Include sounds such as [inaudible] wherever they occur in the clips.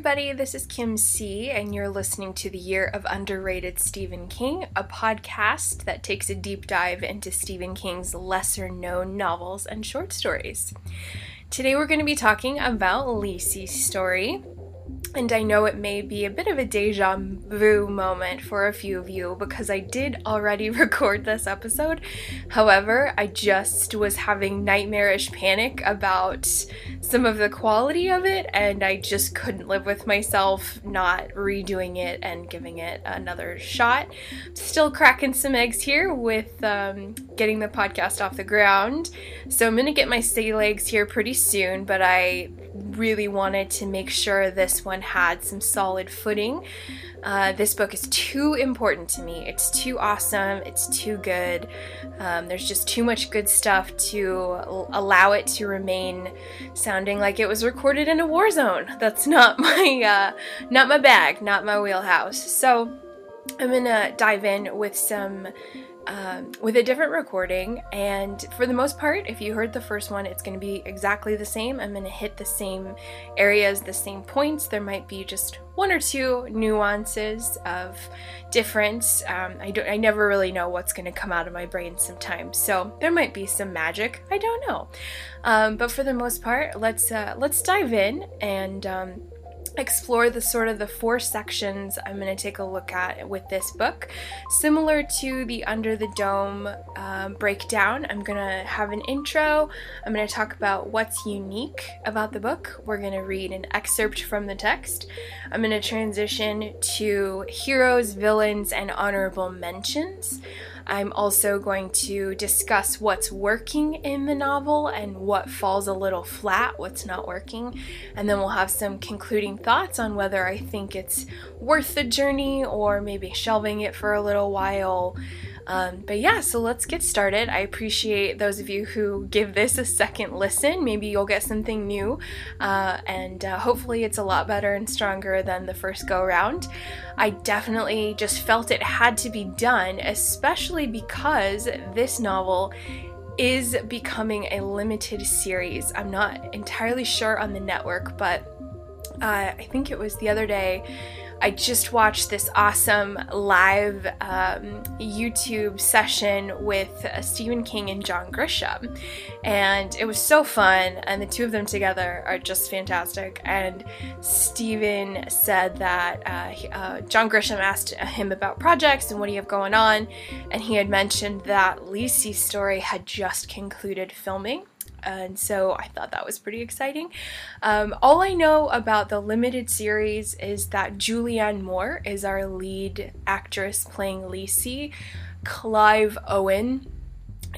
Everybody. This is Kim C., and you're listening to the Year of Underrated Stephen King, a podcast that takes a deep dive into Stephen King's lesser known novels and short stories. Today, we're going to be talking about Lisey's story, and I know it may be a bit of a deja vu moment for a few of you because I did already [laughs] record this episode. However, I just was having nightmarish panic about some of the quality of it, and I just couldn't live with myself not redoing it and giving it another shot. Still cracking some eggs here with um, getting the podcast off the ground. So I'm gonna get my sea legs here pretty soon, but I really wanted to make sure this one had some solid footing. Uh, this book is too important to me. It's too awesome. It's too good. Um, there's just too much good stuff to allow it to remain sounding like it was recorded in a war zone. That's not [laughs] my uh, not my bag, not my wheelhouse. So I'm gonna dive in with some um, with a different recording. And for the most part, if you heard the first one, it's going to be exactly the same. I'm going to hit the same areas, the same points. There might be just one or two nuances of difference. Um, I don't. I never really know what's going to come out of my brain sometimes. So there might be some magic. I don't know. Um, but for the most part, let's uh, let's dive in and um, explore the sort of the four sections I'm going to take a look at with this book. Similar to the Under the Dome um, breakdown, I'm going to have an intro. I'm going to talk about what's unique about the book. We're going to read an excerpt from the text. I'm going to transition to heroes, villains, and honorable mentions. I'm also going to discuss what's working in the novel and what falls a little flat, what's not working, and then we'll have some concluding thoughts on whether I think it's worth the journey or maybe shelving it for a little while. Um, but yeah, so let's get started. I appreciate those of you who give this a second listen. Maybe you'll get something new, uh, and uh, hopefully, it's a lot better and stronger than the first go round. I definitely just felt it had to be done, especially because this novel is becoming a limited series. I'm not entirely sure on the network, but uh, I think it was the other day I just watched this awesome live um, YouTube session with uh, Stephen King and John Grisham. And it was so fun, and the two of them together are just fantastic. And Stephen said that uh, uh, John Grisham asked him about projects and what do you have going on, and he had mentioned that Lisey's story had just concluded filming and so I thought that was pretty exciting. Um, all I know about the limited series is that Julianne Moore is our lead actress playing Lisey. Clive Owen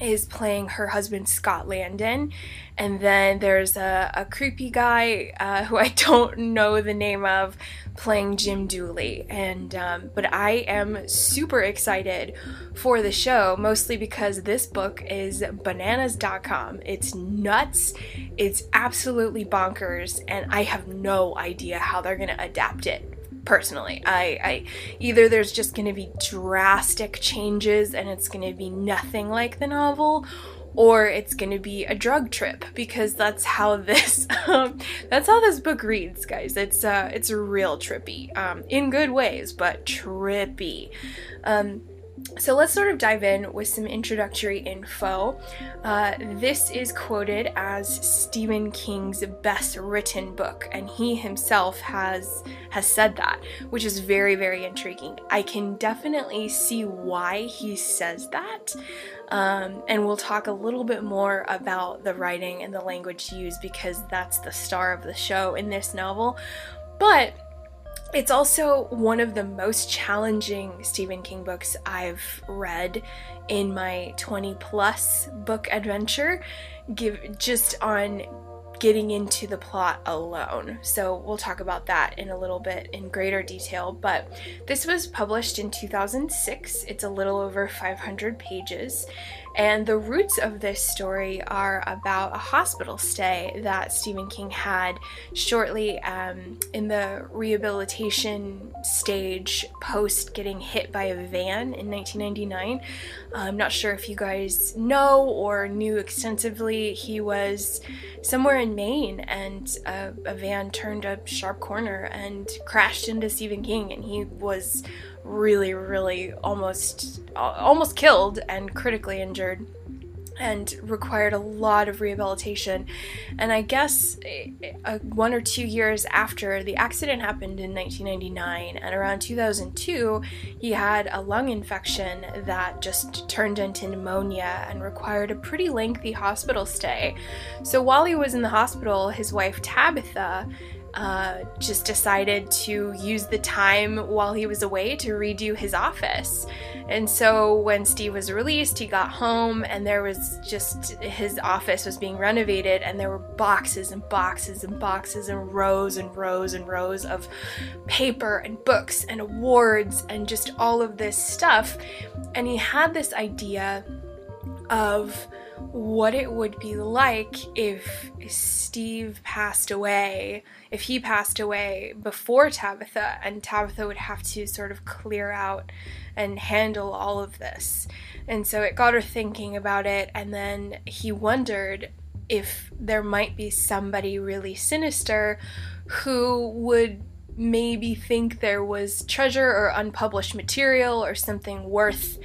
is playing her husband Scott Landon, and then there's a, a creepy guy uh, [laughs] who I don't know the name of playing Jim Dooley. And um, but I am super excited for the show, mostly because this book is bananas.com. It's nuts. It's absolutely bonkers, and I have no idea how they're gonna adapt it personally. I, I either there's just going to be drastic changes and it's going to be nothing like the novel or it's going to be a drug trip because that's how [laughs] this um, that's how this book reads guys it's uh it's real trippy um, in good ways but trippy um, so let's sort of dive in with some introductory info. Uh, this is quoted as Stephen King's best written book, and he himself has has said that, which is very very intriguing. I can definitely see why he says that, um, and we'll talk a little bit more about the writing and the language used because that's the star of the show in this novel. But it's also one of the most challenging Stephen King books I've read in my 20 plus book adventure, give just on getting into the plot alone. So we'll talk about that in a little bit in greater detail, but this was published in 2006. It's a little over 500 pages And the roots of this story are about a hospital stay that Stephen King had shortly um, in the rehabilitation stage post getting hit by a van in 1999. I'm not sure if you guys know or knew extensively. He was somewhere in Maine and a, a van turned a sharp corner and crashed into Stephen King, and he was really, really almost almost killed and critically injured and required a lot of rehabilitation. And I guess uh, one or two years after the accident happened in 1999, and around 2002, he had a lung infection that just turned into pneumonia and required a pretty lengthy hospital stay. So while he was in the hospital, his wife Tabitha uh, just decided to use the time while he was away to redo his office. And so when Steve was released, he got home and there was just his office was being renovated, and there were boxes and boxes and boxes and rows and rows and rows of paper and books and awards and just all of this stuff. And he had this idea of what it would be like if Steve passed away, if he passed away before Tabitha, and Tabitha would have to sort of clear out and handle all of this. And so it got her thinking about it, and then he wondered if there might be somebody really sinister who would maybe think there was treasure or unpublished material or something worth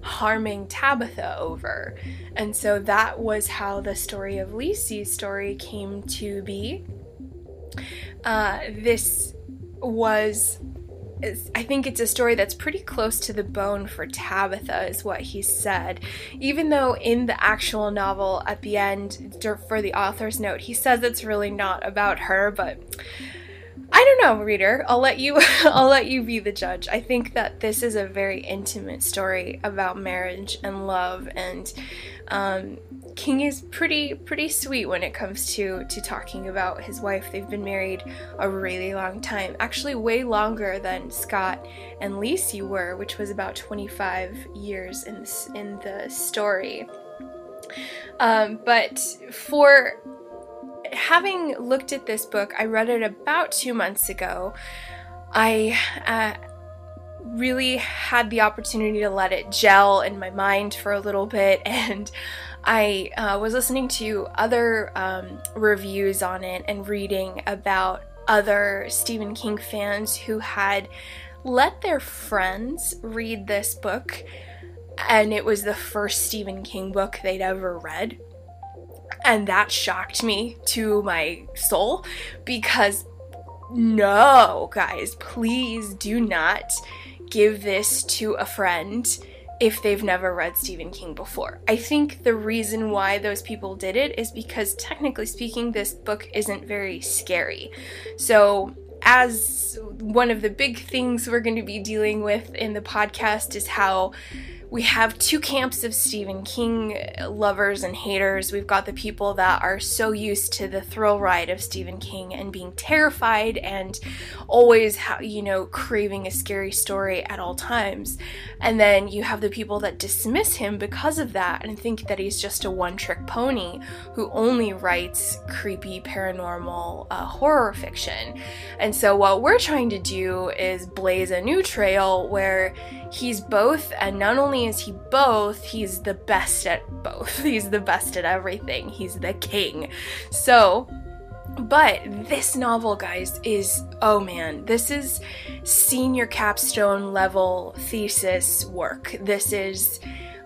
harming Tabitha over. And so that was how the story of Lisey's story came to be. Uh, this was I think it's a story that's pretty close to the bone for Tabitha, is what he said. Even though in the actual novel at the end, for the author's note, he says it's really not about her, but I don't know, reader. I'll let you [laughs] I'll let you be the judge. I think that this is a very intimate story about marriage and love and um, King is pretty pretty sweet when it comes to to talking about his wife. They've been married a really long time. Actually way longer than Scott and Lisey were, which was about 25 years in this, in the story. Um, but for having looked at this book, I read it about two months ago. I uh, really had the opportunity to let it gel in my mind for a little bit, [laughs] and I uh, was listening to other um, reviews on it and reading about other Stephen King fans who had let their friends read this book, and it was the first Stephen King book they'd ever read. And that shocked me to my soul because no, guys, please do not give this to a friend if they've never read Stephen King before. I think the reason why those people did it is because, technically speaking, this book isn't very scary. So, as one of the big things we're going to be dealing with in the podcast is how we have two camps of Stephen King lovers and haters. We've got the people that are so used to the thrill ride of Stephen King and being terrified and always, you know, craving a scary story at all times. And then you have the people that dismiss him because of that and think that he's just a one trick pony who only writes creepy paranormal uh, horror fiction. And so, what we're trying to do is blaze a new trail where he's both, and not only is he both, he's the best at both. [laughs] He's the best at everything. He's the king. So, but this novel, guys, is oh man, this is senior capstone level thesis work. This is,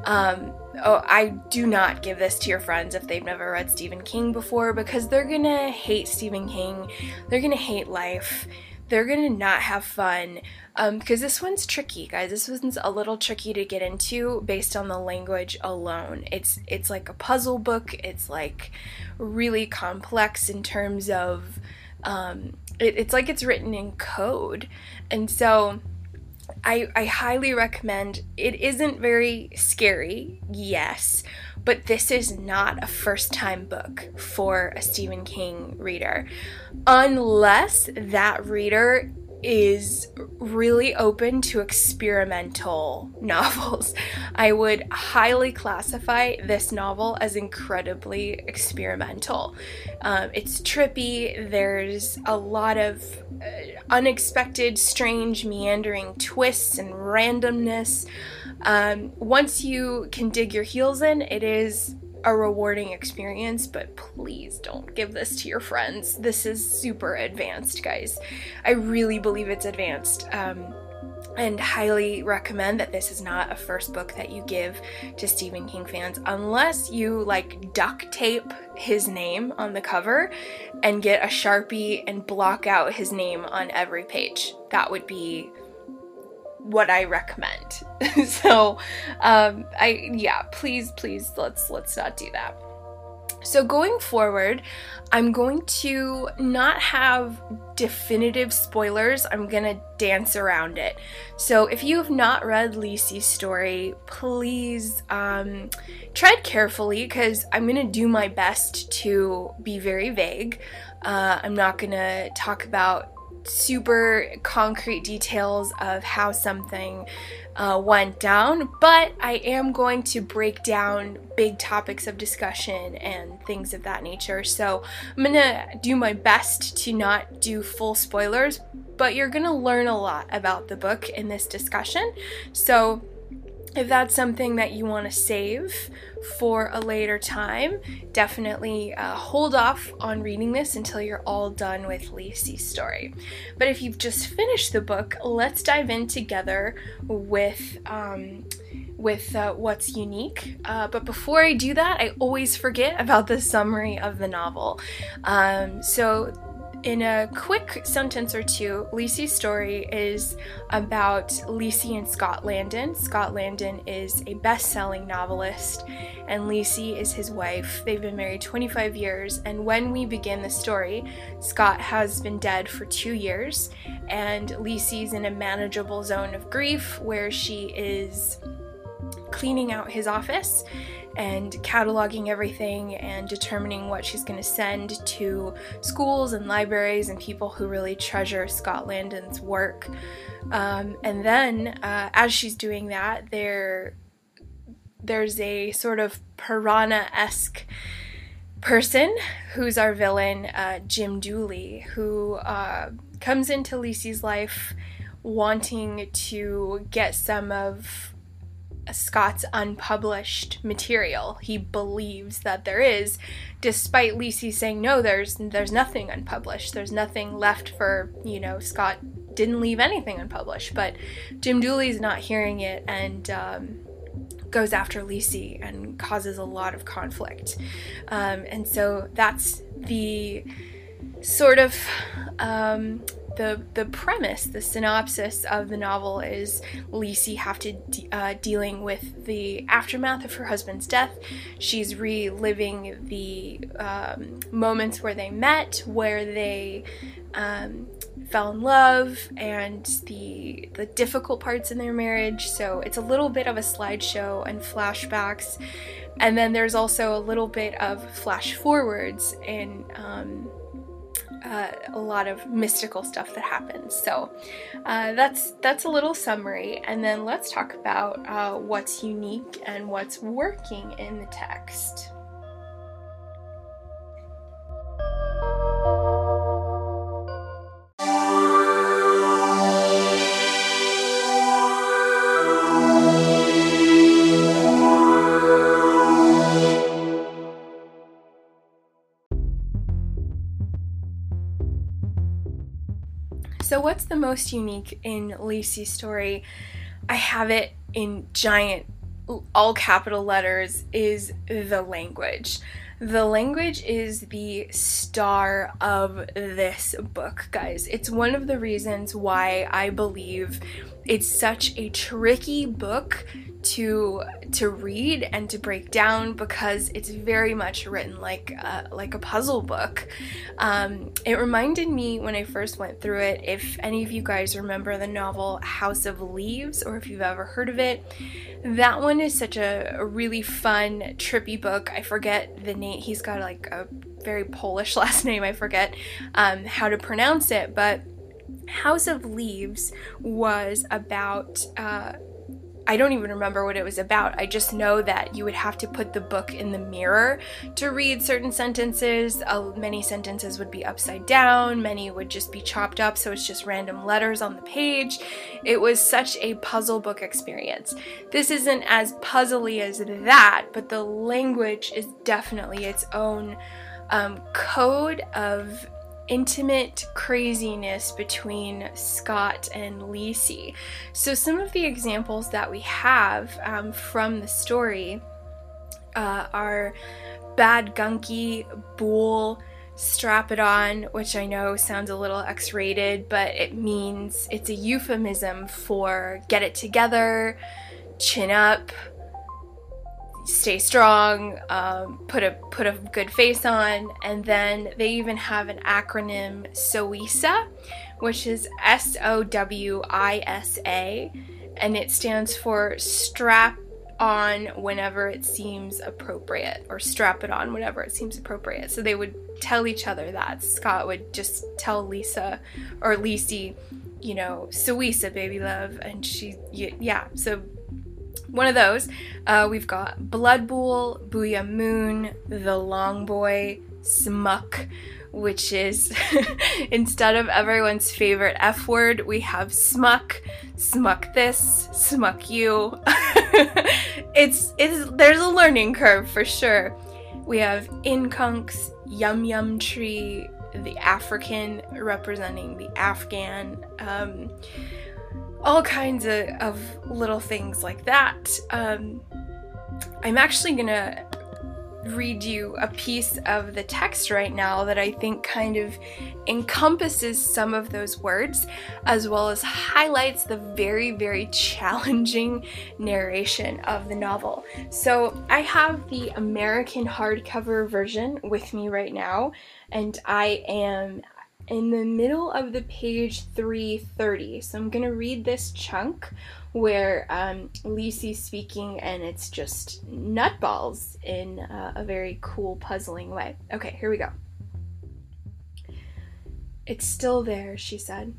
um, oh, I do not give this to your friends if they've never read Stephen King before because they're gonna hate Stephen King, they're gonna hate life, they're gonna not have fun um, because this one's tricky, guys. This one's a little tricky to get into based on the language alone. It's it's like a puzzle book. It's like really complex in terms of um, it, it's like it's written in code, and so. I, I highly recommend it isn't very scary, yes, but this is not a first time book for a Stephen King reader. Unless that reader is really open to experimental [laughs] novels. I would highly classify this novel as incredibly experimental. Um, it's trippy, there's a lot of uh, unexpected, strange, meandering twists and randomness. Um, once you can dig your heels in, it is a rewarding experience, but please don't give this to your friends. This is super advanced, guys. I really believe it's advanced. Um, and highly recommend that this is not a first book that you give to Stephen King fans unless you like duct tape his name on the cover and get a sharpie and block out his name on every page. That would be what I recommend. [laughs] so, um, I yeah, please, please, let's let's not do that. So going forward, I'm going to not have definitive spoilers. I'm gonna dance around it. So if you have not read Lisey's story, please um, tread carefully because I'm gonna do my best to be very vague. Uh, I'm not gonna talk about super concrete details of how something uh, went down, but I am going to break down big topics of discussion and things of that nature. So I'm gonna do my best to not do full spoilers, but you're gonna learn a lot about the book in this discussion. So if that's something that you want to save for a later time, definitely uh, hold off on reading this until you're all done with Lisey's story. But if you've just finished the book, let's dive in together with. Um, with uh, what's unique. Uh, but before I do that, I always forget about the summary of the novel. Um, so, in a quick sentence or two, Lisey's story is about Lisey and Scott Landon. Scott Landon is a best selling novelist, and Lisey is his wife. They've been married 25 years, and when we begin the story, Scott has been dead for two years, and Lisey's in a manageable zone of grief where she is cleaning out his office and cataloging everything and determining what she's going to send to schools and libraries and people who really treasure Scott Landon's work. Um, and then, uh, as she's doing that, there there's a sort of piranha esque person who's our villain, uh, Jim Dooley, who uh, comes into Lisey's life wanting to get some of Scott's unpublished material. He believes that there is, despite Lisey saying no, there's there's nothing unpublished. There's nothing left for you know Scott didn't leave anything unpublished. But Jim Dooley's not hearing it and um, goes after Lisey and causes a lot of conflict. Um, and so that's the sort of um, the the premise, the synopsis of the novel is Lisey have to de- uh, dealing with the aftermath of her husband's death. She's reliving the um, moments where they met, where they um, fell in love, and the the difficult parts in their marriage. So it's a little bit of a slideshow and flashbacks, and then there's also a little bit of flash forwards and. Um, uh, a lot of mystical stuff that happens. So uh, that's that's a little summary, and then let's talk about uh, what's unique and what's working in the text. What's the most unique in Lisey's story? I have it in giant, all capital letters, is the language. The language is the star of this book, guys. It's one of the reasons why I believe it's such a tricky book to to read and to break down because it's very much written like a, like a puzzle book. Um, it reminded me when I first went through it. If any of you guys remember the novel House of Leaves, or if you've ever heard of it, that one is such a, a really fun, trippy book. I forget the name. He's got like a very Polish [laughs] last name. I forget um, how to pronounce it, but House of Leaves was about uh, I don't even remember what it was about. I just know that you would have to put the book in the mirror to read certain sentences. Uh, many sentences would be upside down, many would just be chopped up, so it's just random letters on the page. It was such a puzzle book experience. This isn't as puzzly as that, but the language is definitely its own um, code of intimate craziness between Scott and Lisey. So, some of the examples that we have um, from the story uh, are Bad Gunky, Bool, Strap It On, which I know sounds a little X rated, but it means it's a euphemism for get it together, chin up, stay strong, um, put a put a good face on, and then they even have an acronym SOWISA, which is S O W I S A, and it stands for strap on whenever it seems appropriate, or strap it on whenever it seems appropriate. So they would tell each other that. Scott would just tell Lisa or Lisey, you know, SOWISA, baby love, and she, yeah. So one of those. Uh, we've got Blood Bool, Boo'ya Moon, The Long Boy, Smuck, which is [laughs] instead of everyone's favorite F word, we have smuck, smuck this, smuck you. [laughs] it's it's there's a learning curve for sure. We have Incunks, Yum Yum Tree, the African representing the Afghan. Um, all kinds of, of little things like that. Um, I'm actually gonna read you a piece of the text right now that I think kind of encompasses some of those words as well as highlights the very, very challenging narration of the novel. So I have the American hardcover version with me right now, and I am in the middle of the page 330. So I'm going to read this chunk where um, Lisey's speaking and it's just nutballs in uh, a very cool, puzzling way. Okay, here we go. It's still there, she said.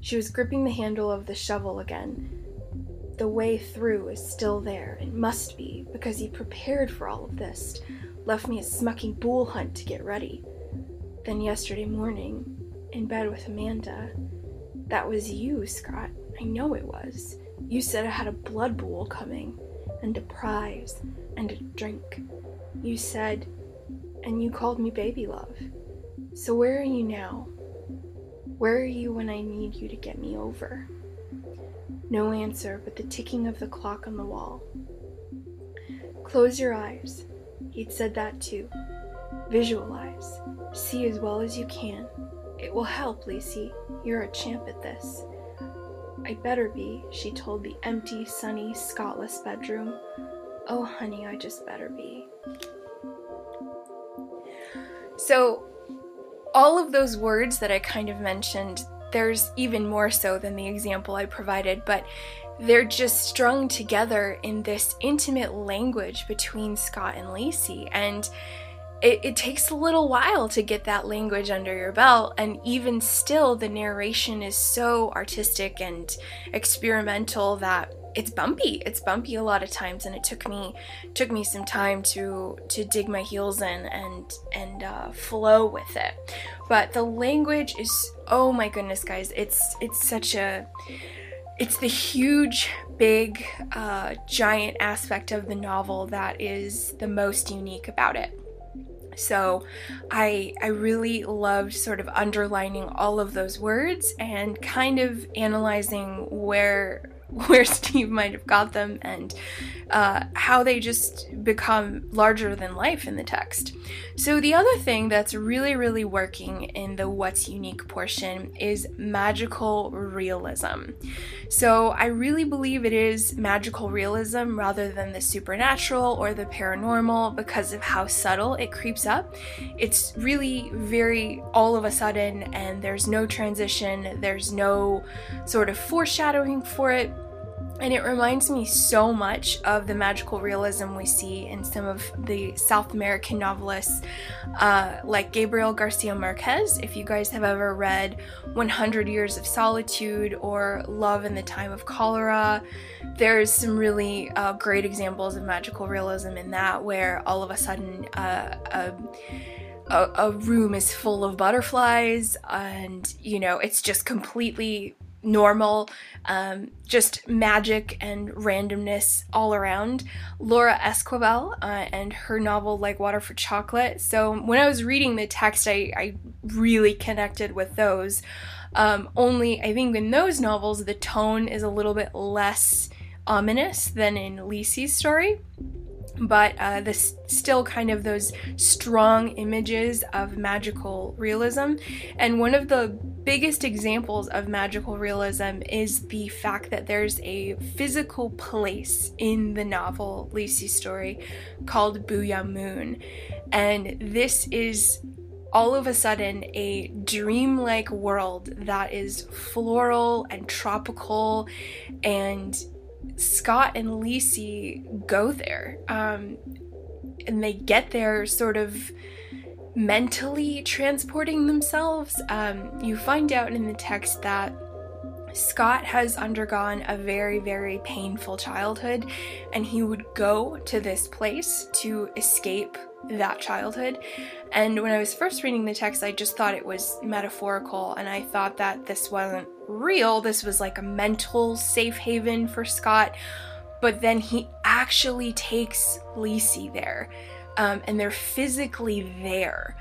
She was gripping the handle of the shovel again. The way through is still there. It must be, because he prepared for all of this. Left me a smucking bool hunt to get ready. Then yesterday morning, in bed with Amanda. That was you, Scott. I know it was. You said I had a blood bool coming, and a prize, and a drink. You said, and you called me baby love. So where are you now? Where are you when I need you to get me over? No answer but the ticking of the clock on the wall. Close your eyes. He'd said that too. Visualize. See as well as you can. It will help, Lisey. You're a champ at this. I better be, she told the empty, sunny, Scottless bedroom. Oh, honey, I just better be. So, all of those words that I kind of mentioned, there's even more so than the example I provided, but they're just strung together in this intimate language between Scott and Lisey. And it, it, takes a little while to get that language under your belt and even still the narration is so artistic and experimental that it's bumpy. It's bumpy a lot of times and it took me took me some time to to dig my heels in and and uh, flow with it. But the language is oh my goodness guys it's it's such a it's the huge big uh, giant aspect of the novel that is the most unique about it so I I really loved sort of underlining all of those words and kind of analyzing where [laughs] where Steve might have got them and uh, how they just become larger than life in the text. So, the other thing that's really, really working in the What's Unique portion is magical realism. So, I really believe it is magical realism rather than the supernatural or the paranormal because of how subtle it creeps up. It's really very all of a sudden, and there's no transition, there's no sort of foreshadowing for it and it reminds me so much of the magical realism we see in some of the South American novelists, uh, like Gabriel Garcia Marquez. If you guys have ever read 100 Years of Solitude or Love in the Time of Cholera, there's some really uh, great examples of magical realism in that, where all of a sudden uh, a, a, a room is full of butterflies, and you know, it's just completely normal, um, just magic and randomness all around. Laura Esquivel uh, and her novel Like Water for Chocolate. So when I was reading the text, I, I really connected with those. Um, only I think in those novels, the tone is a little bit less ominous than in Lisey's story but uh, this still kind of those strong images of magical realism. And one of the biggest examples of magical realism is the fact that there's a physical place in the novel Lisey's story called Boo'ya Moon. And this is all of a sudden a dreamlike world that is floral and tropical and Scott and Lisey go there. Um, and they get there sort of mentally transporting themselves. Um, you find out in the text that Scott has undergone a very, very painful childhood, and he would go to this place to escape that childhood. And when I was first reading the text, I just thought it was metaphorical, and I thought that this wasn't real. This was like a mental safe haven for Scott. But then he actually takes Lisey there, um, and they're physically there.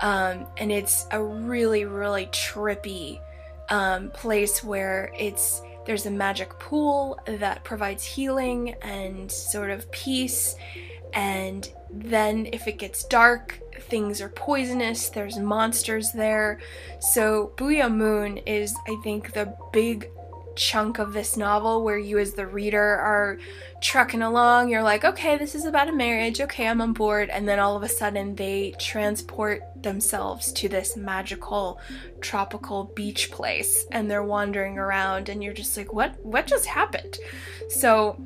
Um, and it's a really, really trippy um, place where it's there's a magic pool that provides healing and sort of peace and then if it gets dark, things are poisonous, there's monsters there. So Boo'ya Moon is, I think, the big chunk of this novel where you as the reader are trucking along. You're like okay this is about a marriage. Okay i'm on board. And then all of a sudden they transport themselves to this magical tropical beach place and they're wandering around and you're just like what what just happened? So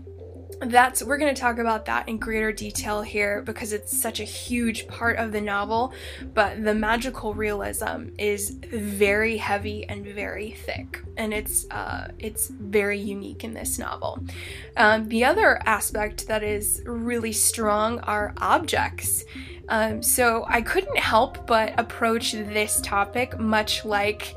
that's we're going to talk about that in greater detail here because it's such a huge part of the novel but the magical realism is very heavy and very thick and it's uh, it's very unique in this novel. Um, the other aspect that is really strong are objects. Um, so i couldn't help but approach this topic much like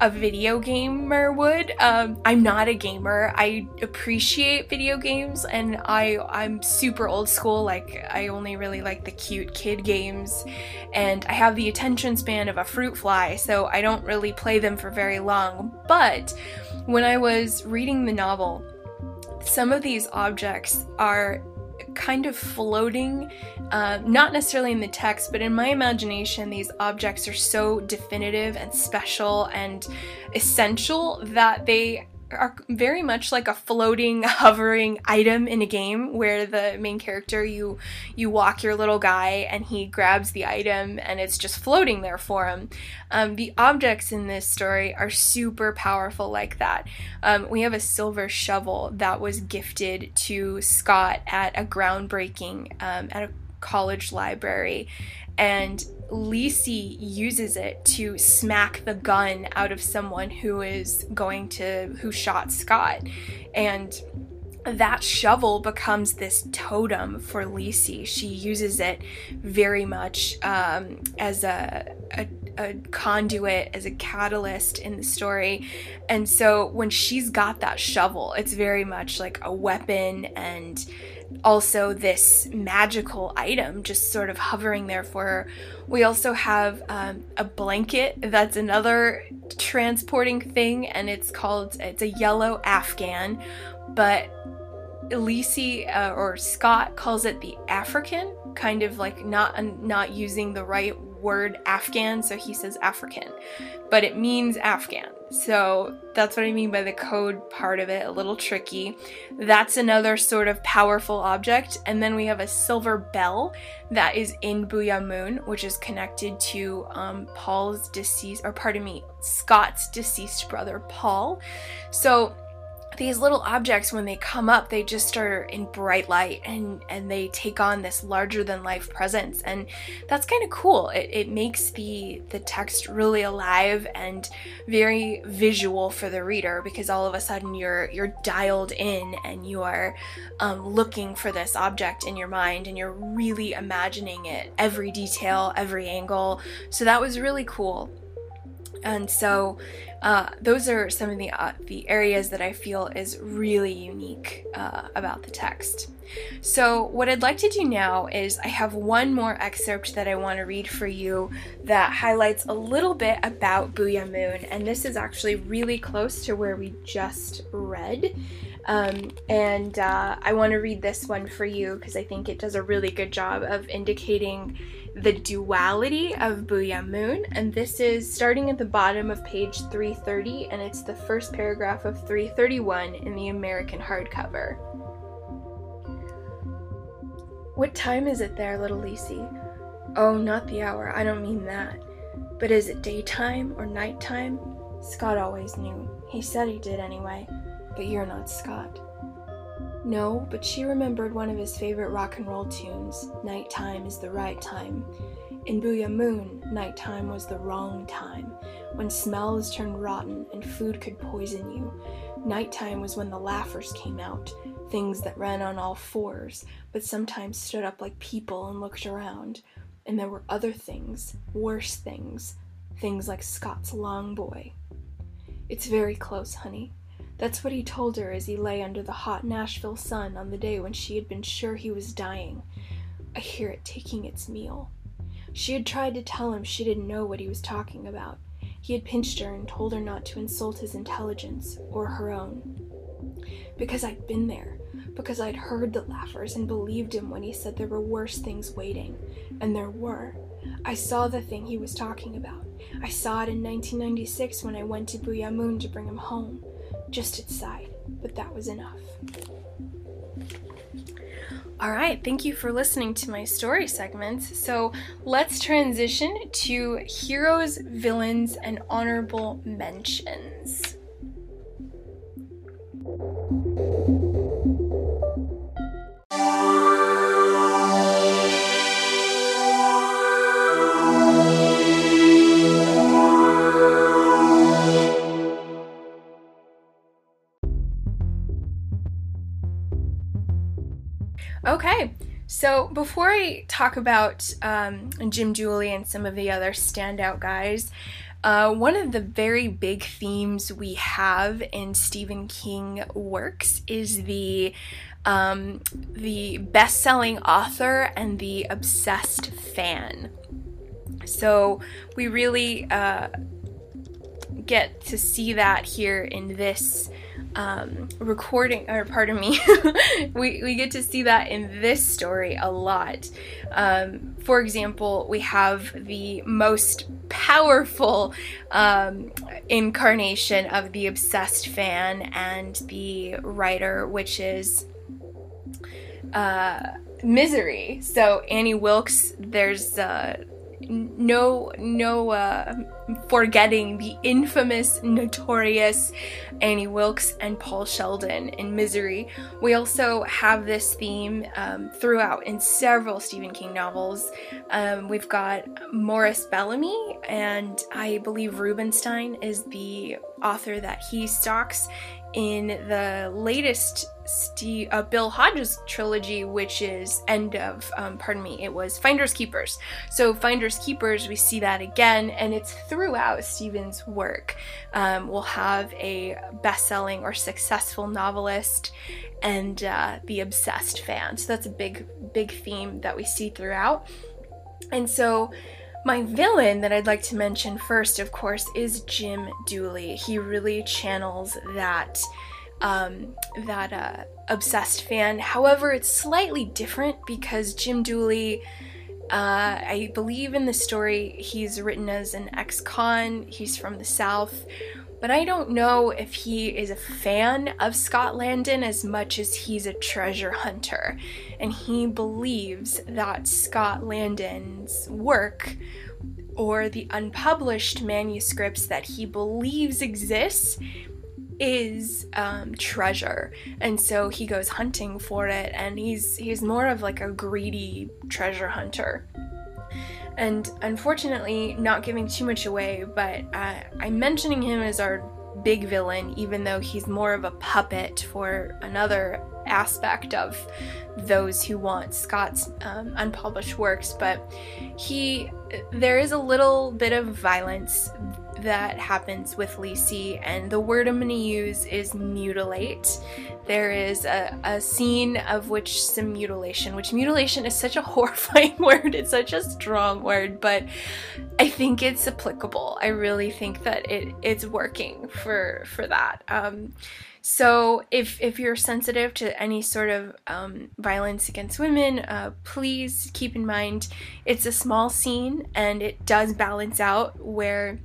a video gamer would. Um, I'm not a gamer. I appreciate video games, and I I'm super old school. Like I only really like the cute kid games, and I have the attention span of a fruit fly, so I don't really play them for very long. But when I was reading the novel, some of these objects are kind of floating, uh, not necessarily in the text, but in my imagination, these objects are so definitive and special and essential that they are very much like a floating [laughs] hovering item in a game where the main character you you walk your little guy and he grabs the item and it's just floating there for him. Um, the objects in this story are super powerful like that. Um, we have a silver shovel that was gifted to scott at a groundbreaking um, at a college library and Lisey uses it to smack the gun out of someone who is going to who shot Scott. And that shovel becomes this totem for Lisey. She uses it very much um, as a, a, a, conduit, as a catalyst in the story. And so when she's got that shovel, it's very much like a weapon and also this magical item just sort of hovering there for her. We also have um, a blanket that's another transporting thing, and it's called it's a yellow Afghan, but Lisey uh, or Scott calls it the African, kind of like not not using the right word Afghan, so he says African, but it means Afghan. So that's what I mean by the code part of it, a little tricky. That's another sort of powerful object. And then we have a silver bell that is in Boo'ya Moon, which is connected to um, Paul's deceased, or pardon me, Scott's deceased brother, Paul. So these little objects when they come up they just are in bright light and and they take on this larger than life presence and that's kind of cool. It, it makes the the text really alive and very visual for the reader because all of a sudden you're you're dialed in and you are um, looking for this object in your mind and you're really imagining it every detail every angle. So that was really cool. And so uh, those are some of the uh, the areas that I feel is really unique uh, about the text. So what I'd like to do now is I have one more excerpt that I want to read for you that highlights a little bit about Boo'ya Moon, and this is actually really close to where we just read. Um, and uh, I want to read this one for you because I think it does a really good job of indicating the duality of Boo'ya Moon. And this is starting at the bottom of page 330, and it's the first paragraph of 331 in the American hardcover. What time is it there, little Lisey? Oh, not the hour, I don't mean that. But is it daytime or nighttime? Scott always knew. He said he did anyway. But you're not Scott. No, but she remembered one of his favorite rock and roll tunes Nighttime is the right time. In Boo'ya Moon, nighttime was the wrong time, when smells turned rotten and food could poison you. Nighttime was when the laughers came out, things that ran on all fours, but sometimes stood up like people and looked around. And there were other things, worse things, things like Scott's long boy. It's very close, honey. That's what he told her as he lay under the hot Nashville sun on the day when she had been sure he was dying. I hear it taking its meal. She had tried to tell him she didn't know what he was talking about. He had pinched her and told her not to insult his intelligence or her own. Because I'd been there, because I'd heard the laughers and believed him when he said there were worse things waiting. And there were. I saw the thing he was talking about. I saw it in 1996 when I went to Boo'ya Moon to bring him home just its side, but that was enough. All right, thank you for listening to my story segments. So let's transition to heroes, villains, and honorable mentions. Okay, so before I talk about um, Jim Dooley and some of the other standout guys, uh, one of the very big themes we have in Stephen King works is the um, the best-selling author and the obsessed fan. So we really uh, get to see that here in this um, recording, or pardon me, [laughs] we, we get to see that in this story a lot. Um, for example, we have the most powerful um, incarnation of the obsessed fan and the writer, which is uh, Misery. So Annie Wilkes, there's uh, no no uh, forgetting the infamous, notorious Annie Wilkes and Paul Sheldon in Misery. We also have this theme um, throughout in several Stephen King novels. Um, we've got Morris Bellamy, and I believe Rubenstein is the author that he stalks in the latest Steve, uh, Bill Hodges trilogy, which is end of, um, pardon me, it was Finders Keepers. So Finders Keepers, we see that again, and it's throughout Stephen's work. Um, we'll have a best-selling or successful novelist and uh, the obsessed fan. So that's a big, big theme that we see throughout. And so my villain that I'd like to mention first, of course, is Jim Dooley. He really channels that um, that uh, obsessed fan. However, it's slightly different because Jim Dooley, uh, I believe in the story, he's written as an ex-con. He's from the South, but I don't know if he is a fan of Scott Landon as much as he's a treasure hunter. And he believes that Scott Landon's work or the unpublished manuscripts that he believes exist is um, treasure, and so he goes hunting for it, and he's he's more of like a greedy treasure hunter. And unfortunately, not giving too much away, but uh, I'm mentioning him as our big villain, even though he's more of a puppet for another aspect of those who want Scott's um, unpublished works. But he, there is a little bit of violence that happens with Lisey, and the word I'm going to use is mutilate. There is a, a scene of which some mutilation, which mutilation is such a [laughs] horrifying word, it's such a strong word, but I think it's applicable. I really think that it it's working for for that. Um, so if if you're sensitive to any sort of um, violence against women, uh, please keep in mind it's a small scene and it does balance out where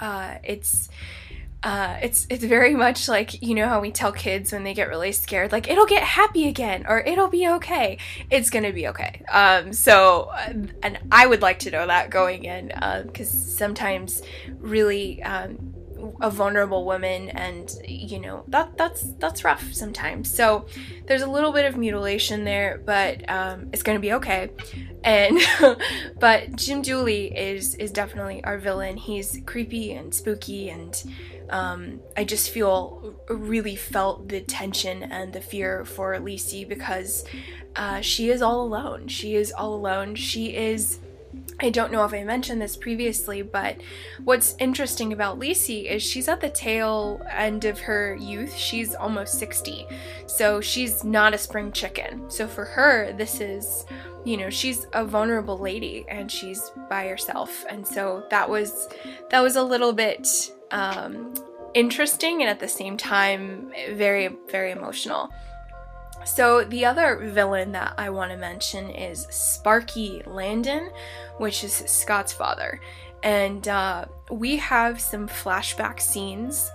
uh, it's uh, it's it's very much like you know how we tell kids when they get really scared, like it'll get happy again or it'll be okay. It's gonna be okay. Um, so, uh, and I would like to know that going in because uh, sometimes really um, a vulnerable woman and you know that that's that's rough sometimes so there's a little bit of mutilation there but um, it's gonna be okay and [laughs] but jim dooley is is definitely our villain. He's creepy and spooky and um, i just feel really felt the tension and the fear for Lisey because uh, she is all alone. She is all alone. She is I don't know if I mentioned this previously, but what's interesting about Lisey is she's at the tail end of her youth. She's almost 60. So she's not a spring chicken. So for her, this is, you know, she's a vulnerable lady and she's by herself. And so that was that was a little bit um, interesting and at the same time very very emotional. So, the other villain that I want to mention is Sparky Landon, which is Scott's father. And uh, we have some flashback scenes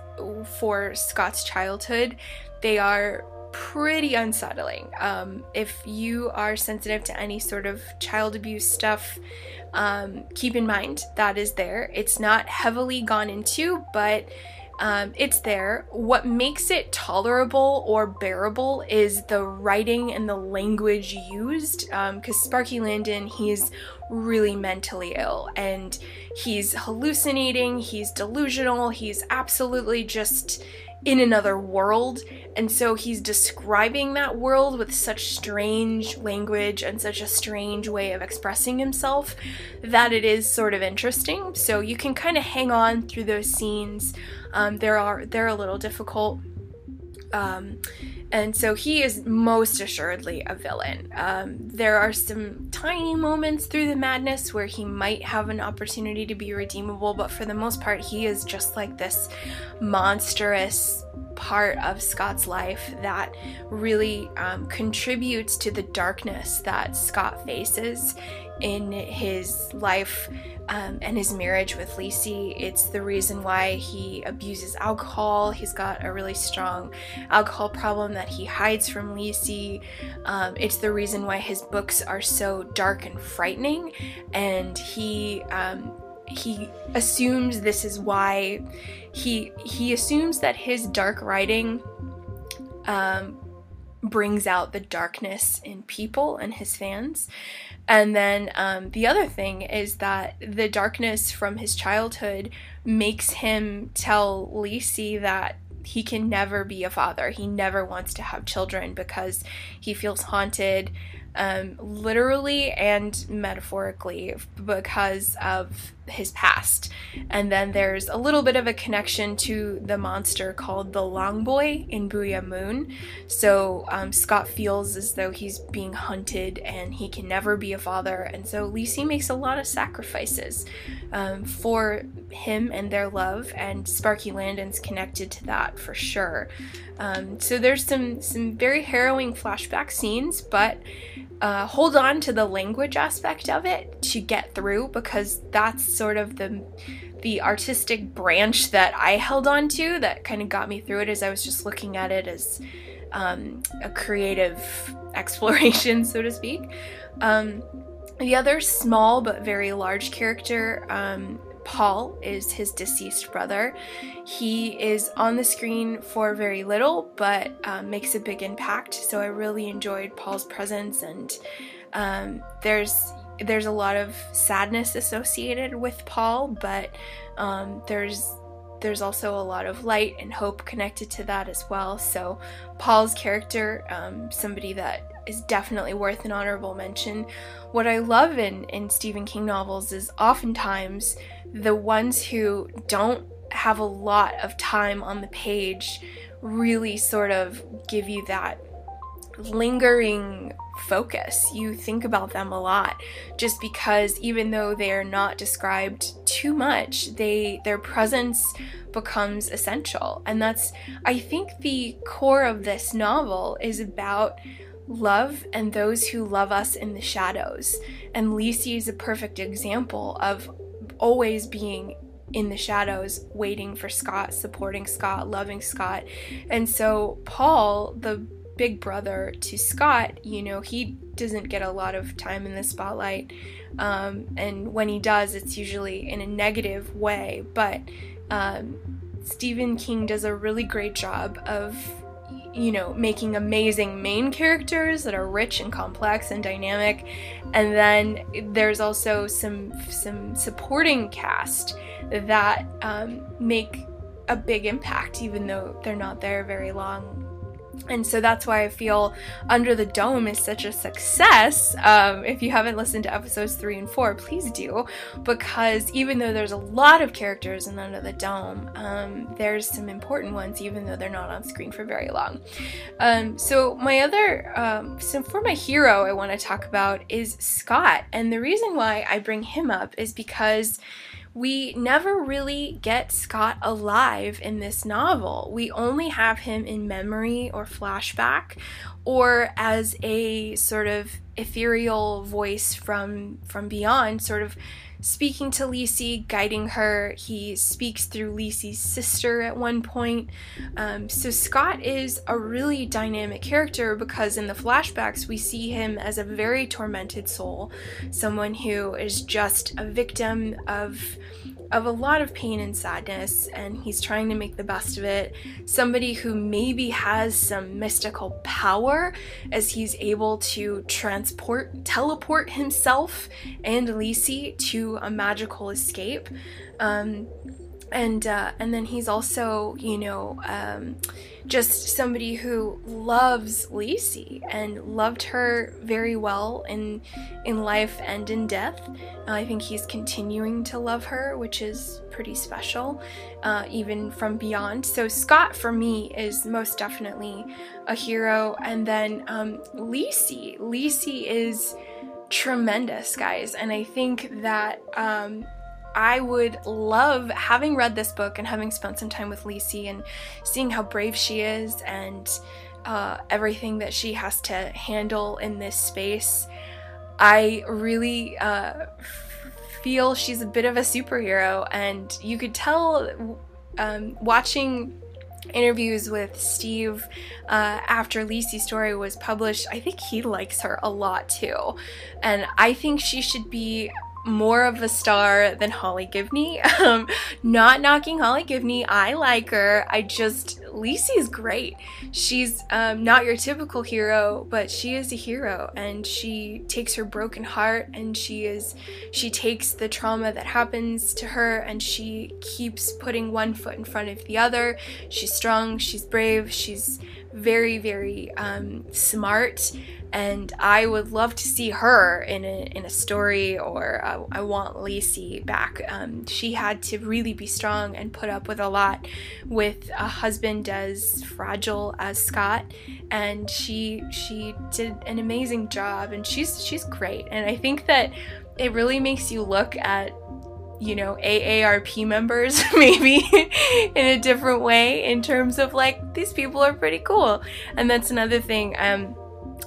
for Scott's childhood. They are pretty unsettling. Um, if you are sensitive to any sort of child abuse stuff, um, keep in mind that is there. It's not heavily gone into, but um, it's there. What makes it tolerable or bearable is the writing and the language used. Because um, Sparky Landon, he's really mentally ill and he's hallucinating, he's delusional, he's absolutely just in another world. And so he's describing that world with such strange language and such a strange way of expressing himself that it is sort of interesting. So you can kind of hang on through those scenes. Um, there are they're a little difficult. Um, and so he is most assuredly a villain. Um, there are some tiny moments through the madness where he might have an opportunity to be redeemable, but for the most part, he is just like this monstrous part of Scott's life that really um, contributes to the darkness that Scott faces in his life um, and his marriage with Lisey. It's the reason why he abuses alcohol. He's got a really strong alcohol problem that he hides from Lisey. Um, it's the reason why his books are so dark and frightening, and he um, he assumes this is why he he assumes that his dark writing um, brings out the darkness in people and his fans and then um, the other thing is that the darkness from his childhood makes him tell Lisey that he can never be a father. He never wants to have children because he feels haunted um, literally and metaphorically because of his past. And then there's a little bit of a connection to the monster called the Long Boy in Boo'ya Moon. So um, Scott feels as though he's being hunted and he can never be a father. And so Lisey makes a lot of sacrifices um, for him and their love, and Sparky Landon's connected to that for sure. Um, so there's some some very harrowing flashback scenes, but uh, hold on to the language aspect of it to get through because that's sort of the the artistic branch that I held on to that kind of got me through it as I was just looking at it as um, a creative [laughs] exploration, so to speak. Um, the other small but very large character um, Paul is his deceased brother. He is on the screen for very little, but um, makes a big impact. So I really enjoyed Paul's presence, and um, there's there's a lot of sadness associated with Paul, but um, there's there's also a lot of light and hope connected to that as well. So Paul's character, um, somebody that is definitely worth an honorable mention. What I love in, in Stephen King novels is oftentimes the ones who don't have a lot of time on the page really sort of give you that lingering focus. You think about them a lot just because even though they are not described too much, they their presence becomes essential. And that's I think the core of this novel is about love and those who love us in the shadows. And Lisey is a perfect example of always being in the shadows, waiting for Scott, supporting Scott, loving Scott. And so, Paul, the big brother to Scott, you know, he doesn't get a lot of time in the spotlight. Um, and when he does, it's usually in a negative way. But um, Stephen King does a really great job of you know, making amazing main characters that are rich and complex and dynamic. And then there's also some some supporting cast that um, make a big impact, even though they're not there very long and so that's why I feel Under the Dome is such a success. Um, if you haven't listened to episodes three and four, please do, because even though there's a lot of characters in Under the Dome, um, there's some important ones, even though they're not on screen for very long. Um, so, my other, um, so for my hero, I want to talk about is Scott. And the reason why I bring him up is because we never really get Scott alive in this novel. We only have him in memory or flashback or as a sort of ethereal voice from from beyond sort of speaking to Lisey, guiding her. He speaks through Lisey's sister at one point. Um, so Scott is a really dynamic character because in the flashbacks we see him as a very tormented soul, someone who is just a victim of of a lot of pain and sadness, and he's trying to make the best of it. Somebody who maybe has some mystical power as he's able to transport, teleport himself and Lisey to a magical escape. Um, and uh, and then he's also, you know, um, just somebody who loves Lisey and loved her very well in in life and in death. Uh, I think he's continuing to love her, which is pretty special, uh, even from beyond. So Scott, for me, is most definitely a hero. And then um, Lisey, Lisey is tremendous, guys, and I think that. Um, I would love having read this book and having spent some time with Lisey and seeing how brave she is and uh, everything that she has to handle in this space. I really uh, feel she's a bit of a superhero, and you could tell um, watching interviews with Steve uh, after Lisey's story was published. I think he likes her a lot too, and I think she should be more of a star than Holly Gibney. [laughs] Um, not knocking Holly Gibney, I like her. I just Lisey great. She's um, not your typical hero, but she is a hero, and she takes her broken heart and she is she takes the trauma that happens to her and she keeps putting one foot in front of the other. She's strong. She's brave. She's very very um, smart and I would love to see her in a, in a story or uh, I want Lisey back. Um, she had to really be strong and put up with a lot with a husband as fragile as Scott and she she did an amazing job and she's she's great and I think that it really makes you look at you know AARP members [laughs] maybe in a different way in terms of like these people are pretty cool. And that's another thing um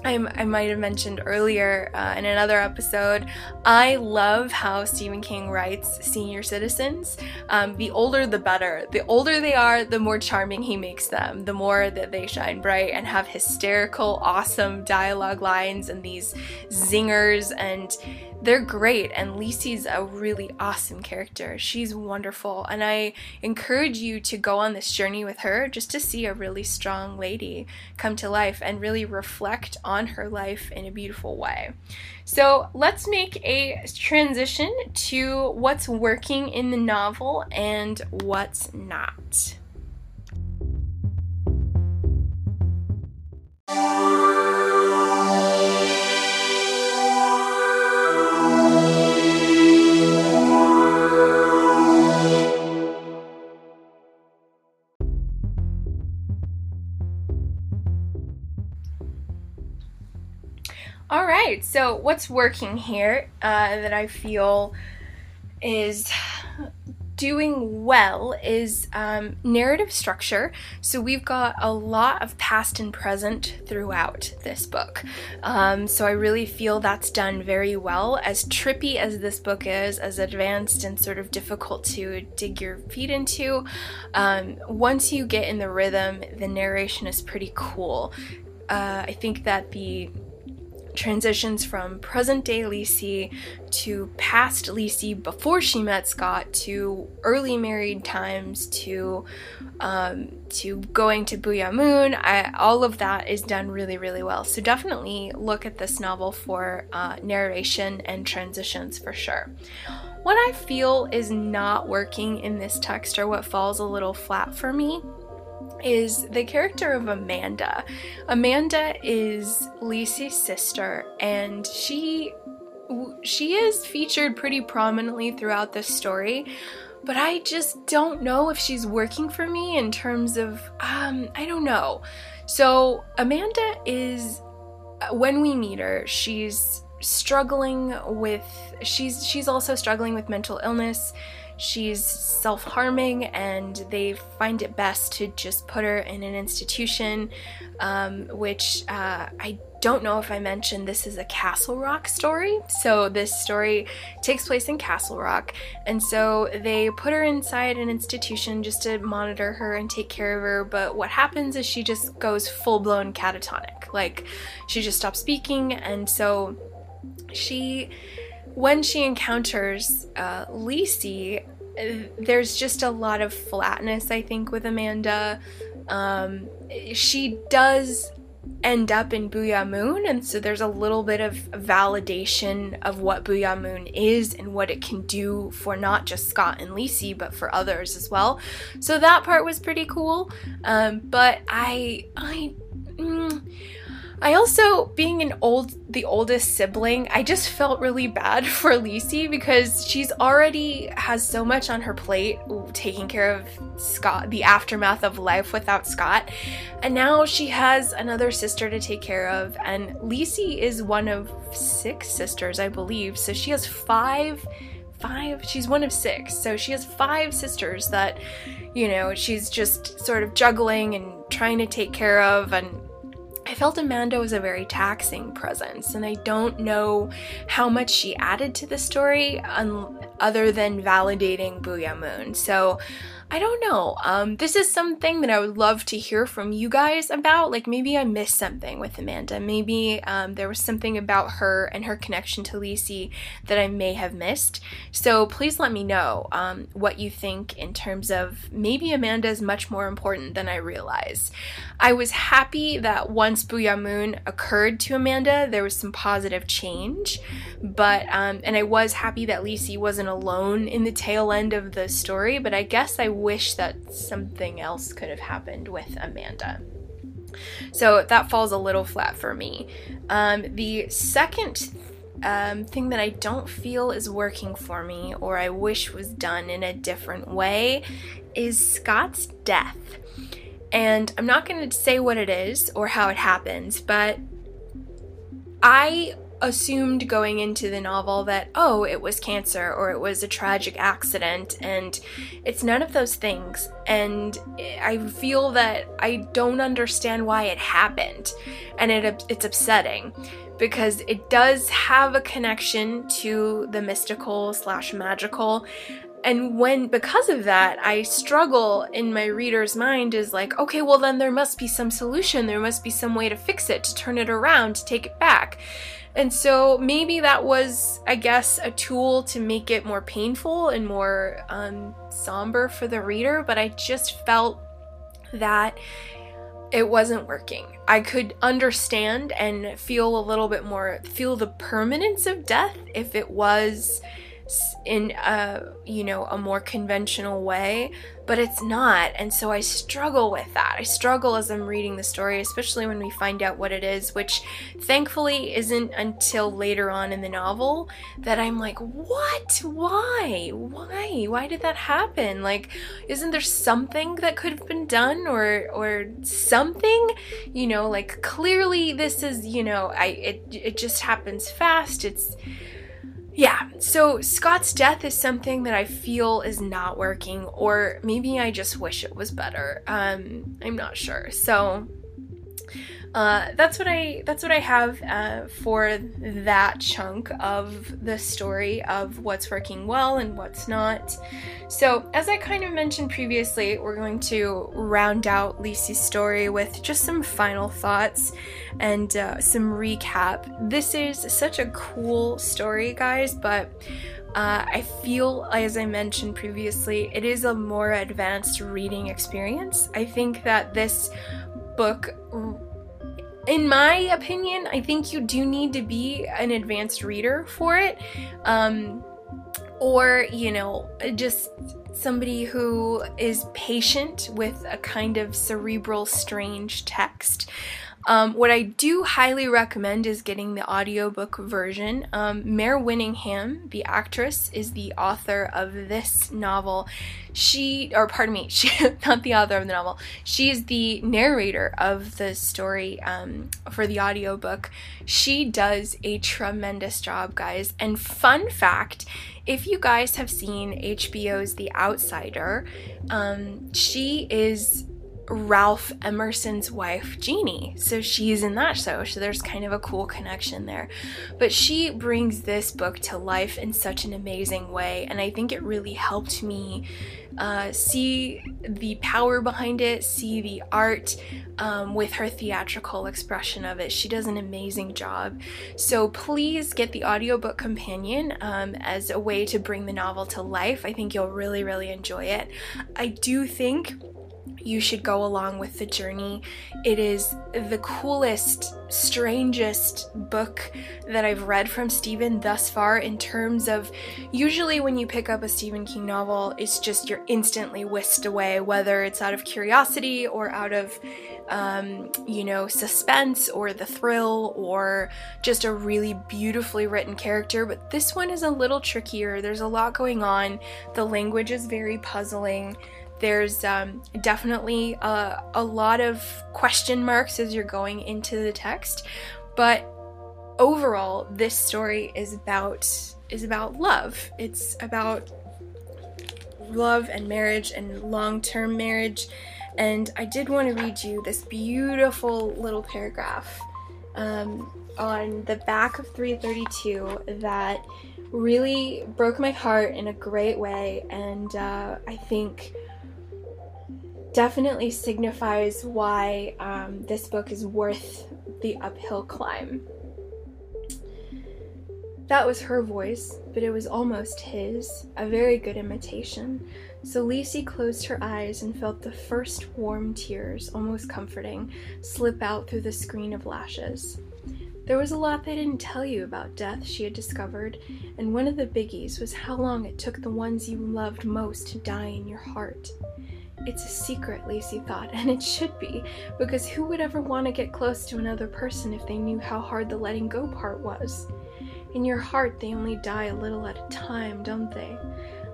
I, I might have mentioned earlier uh, in another episode, I love how Stephen King writes senior citizens. Um, the older, the better. The older they are, the more charming he makes them, the more that they shine bright and have hysterical, awesome dialogue lines and these zingers and they're great and Lisey's a really awesome character. She's wonderful and I encourage you to go on this journey with her just to see a really strong lady come to life and really reflect on her life in a beautiful way. So let's make a transition to what's working in the novel and what's not. All right, so what's working here uh, that I feel is doing well is um, narrative structure. So we've got a lot of past and present throughout this book. Um, so I really feel that's done very well. As trippy as this book is, as advanced and sort of difficult to dig your feet into, um, once you get in the rhythm, the narration is pretty cool. Uh, I think that the transitions from present day Lisey to past Lisey before she met Scott to early married times to um, to going to Boo'ya Moon. I, all of that is done really, really well. So definitely look at this novel for uh, narration and transitions for sure. What I feel is not working in this text or what falls a little flat for me is the character of Amanda. Amanda is Lisey's sister, and she she is featured pretty prominently throughout this story. But I just don't know if she's working for me in terms of um I don't know. So Amanda is when we meet her, she's struggling with she's she's also struggling with mental illness she's self harming, and they find it best to just put her in an institution, um, which uh, I don't know if I mentioned this is a Castle Rock story. So, this story takes place in Castle Rock, and so they put her inside an institution just to monitor her and take care of her. But what happens is she just goes full blown catatonic. Like, she just stops speaking, and so she when she encounters uh, Lisey, there's just a lot of flatness, I think, with Amanda. Um, she does end up in Boo'ya Moon, and so there's a little bit of validation of what Boo'ya Moon is and what it can do for not just Scott and Lisey, but for others as well. So that part was pretty cool. Um, but I, I. Mm, I also, being an old, the oldest sibling, I just felt really bad [laughs] for Lisey because she's already has so much on her plate taking care of Scott, the aftermath of life without Scott, and now she has another sister to take care of. And Lisey is one of six sisters, I believe, so she has five five she's one of six. So she has five sisters that you know she's just sort of juggling and trying to take care of. And I felt Amanda was a very taxing presence, and I don't know how much she added to the story un- other than validating Boo'ya Moon. So I don't know. Um, this is something that I would love to hear from you guys about. Like maybe I missed something with Amanda. Maybe um, there was something about her and her connection to Lisey that I may have missed. So please let me know um, what you think in terms of maybe Amanda is much more important than I realize. I was happy that once Boo'ya Moon occurred to Amanda, there was some positive change. But um, and I was happy that Lisey wasn't alone in the tail end of the story. But I guess I wish that something else could have happened with Amanda. So that falls a little flat for me. Um, the second um, thing that I don't feel is working for me, or I wish was done in a different way, is Scott's death. And I'm not going to say what it is or how it happens, but I assumed going into the novel that, oh, it was cancer or it was a tragic accident, and it's none of those things. And I feel that I don't understand why it happened, and it, it's upsetting because it does have a connection to the mystical slash magical and when because of that i struggle in my reader's mind is like okay well then there must be some solution there must be some way to fix it to turn it around to take it back and so maybe that was, I guess, a tool to make it more painful and more um, somber for the reader, but I just felt that it wasn't working. I could understand and feel a little bit more, feel the permanence of death if it was in a you know a more conventional way but it's not. And so i struggle with that. I struggle as i'm reading the story especially when we find out what it is which thankfully isn't until later on in the novel that i'm like what? Why? Why? Why did that happen? Like isn't there something that could have been done or or something? You know like clearly this is you know i it, it just happens fast. It's yeah, so Scott's death is something that I feel is not working, or maybe I just wish it was better. Um, I'm not sure. So uh, that's what I that's what I have uh, for that chunk of the story of what's working well and what's not. So, as I kind of mentioned previously, we're going to round out Lisey's story with just some final thoughts and uh, some recap. This is such a cool story, guys, but. Uh, I feel, as I mentioned previously, it is a more advanced reading experience. I think that this book in my opinion, I think you do need to be an advanced reader for it. Um, or, you know, just somebody who is patient with a kind of cerebral, strange text. Um, what I do highly recommend is getting the audiobook version. Um, Mare Winningham, the actress, is the author of this novel. She, or pardon me, [laughs] she, not the author of the novel, she is the narrator of the story um, for the audiobook. She does a tremendous job, guys. And fun fact if you guys have seen HBO's The Outsider, um, she is Ralph Emerson's wife, Jeannie. So she's in that show. So there's kind of a cool connection there. But she brings this book to life in such an amazing way. And I think it really helped me uh, see the power behind it, see the art um, with her theatrical expression of it. She does an amazing job. So please get the audiobook companion um, as a way to bring the novel to life. I think you'll really, really enjoy it. I do think you should go along with the journey. It is the coolest, strangest book that I've read from Stephen thus far in terms of usually when you pick up a Stephen King novel, it's just you're instantly whisked away, whether it's out of curiosity or out of, um, you know, suspense or the thrill or just a really beautifully written character. But this one is a little trickier. There's a lot going on, the language is very puzzling. There's um, definitely a, a lot of question marks as you're going into the text, but overall, this story is about is about love. It's about love and marriage and long-term marriage. And I did want to read you this beautiful little paragraph um, on the back of 332 that really broke my heart in a great way, and uh, I think definitely signifies why um, this book is worth the uphill climb. That was her voice, but it was almost his, a very good imitation. So Lisey closed her eyes and felt the first warm tears, almost comforting, slip out through the screen of lashes. There was a lot they didn't tell you about death, she had discovered, and one of the biggies was how long it took the ones you loved most to die in your heart. It's a secret, Lisey thought, and it should be, because who would ever want to get close to another person if they knew how hard the letting go part was? In your heart, they only die a little at a time, don't they?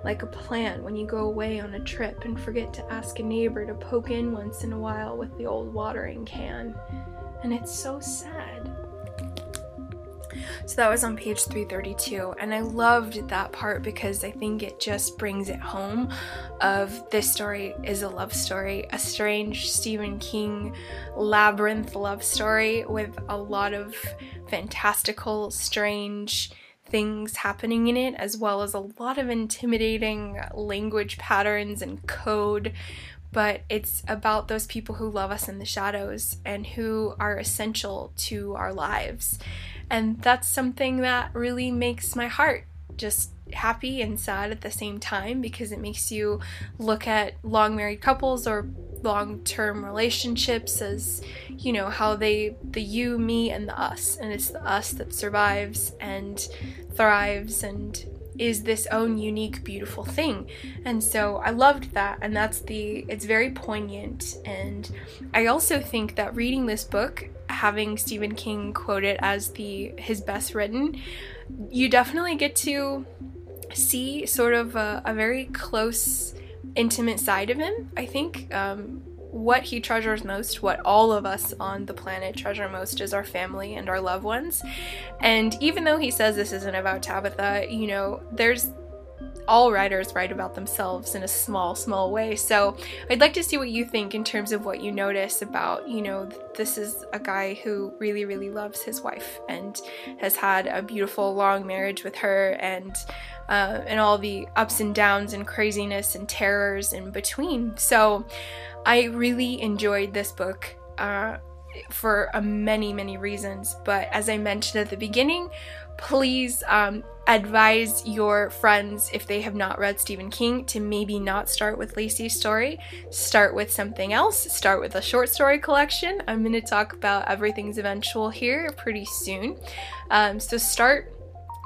Like a plant when you go away on a trip and forget to ask a neighbor to poke in once in a while with the old watering can. And it's so sad. So that was on page 332, and I loved that part because I think it just brings it home of this story is a love story, a strange Stephen King labyrinth love story with a lot of fantastical, strange things happening in it, as well as a lot of intimidating language patterns and code. But it's about those people who love us in the shadows and who are essential to our lives. And that's something that really makes my heart just happy and sad at the same time because it makes you look at long married couples or long term relationships as, you know, how they, the you, me, and the us. And it's the us that survives and thrives and is this own unique beautiful thing. And so i loved that. And that's the it's very poignant. And i also think that reading this book having stephen king quote it as the his best written you definitely get to see sort of a, a very close, intimate side of him. I think um, what he treasures most, what all of us on the planet treasure most, is our family and our loved ones. And even though he says this isn't about Tabitha, you know, there's all writers write about themselves in a small, small way. So I'd like to see what you think in terms of what you notice about, you know, this is a guy who really, really loves his wife and has had a beautiful, long marriage with her and uh, and all the ups and downs and craziness and terrors in between. So I really enjoyed this book. Uh, for uh, many, many reasons. But as I mentioned at the beginning, please um, advise your friends if they have not read Stephen King to maybe not start with Lisey's story. Start with something else. Start with a short story collection. I'm going to talk about Everything's Eventual here pretty soon. Um, so start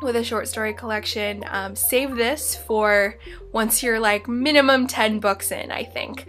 with a short story collection. Um, save this for once you're like minimum 10 books in, I think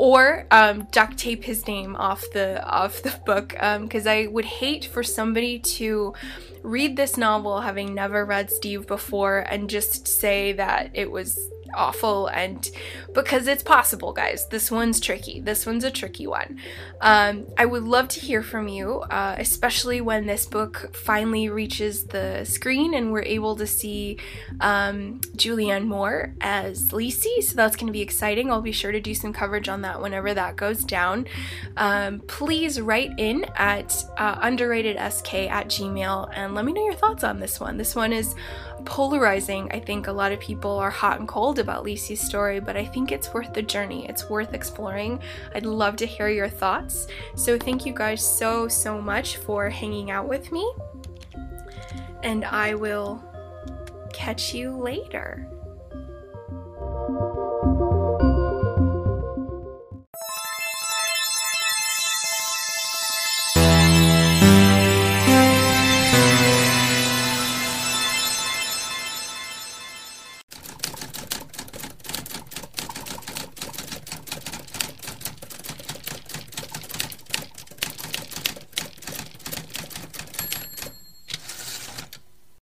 or um, duct tape his name off the off the book because um, I would hate for somebody to read this novel having never read Steve before and just say that it was awful and because it's possible guys this one's tricky. This one's a tricky one. Um, i would love to hear from you uh, especially when this book finally reaches the screen and we're able to see um, julianne moore as Lisey so that's going to be exciting. I'll be sure to do some coverage on that whenever that goes down. Um, please write in at uh, underratedsk at gmail and let me know your thoughts on this one. This one is polarizing. I think a lot of people are hot and cold about Lisey's story, but I think it's worth the journey. It's worth exploring. I'd love to hear your thoughts. So thank you guys so, so much for hanging out with me. And I will catch you later.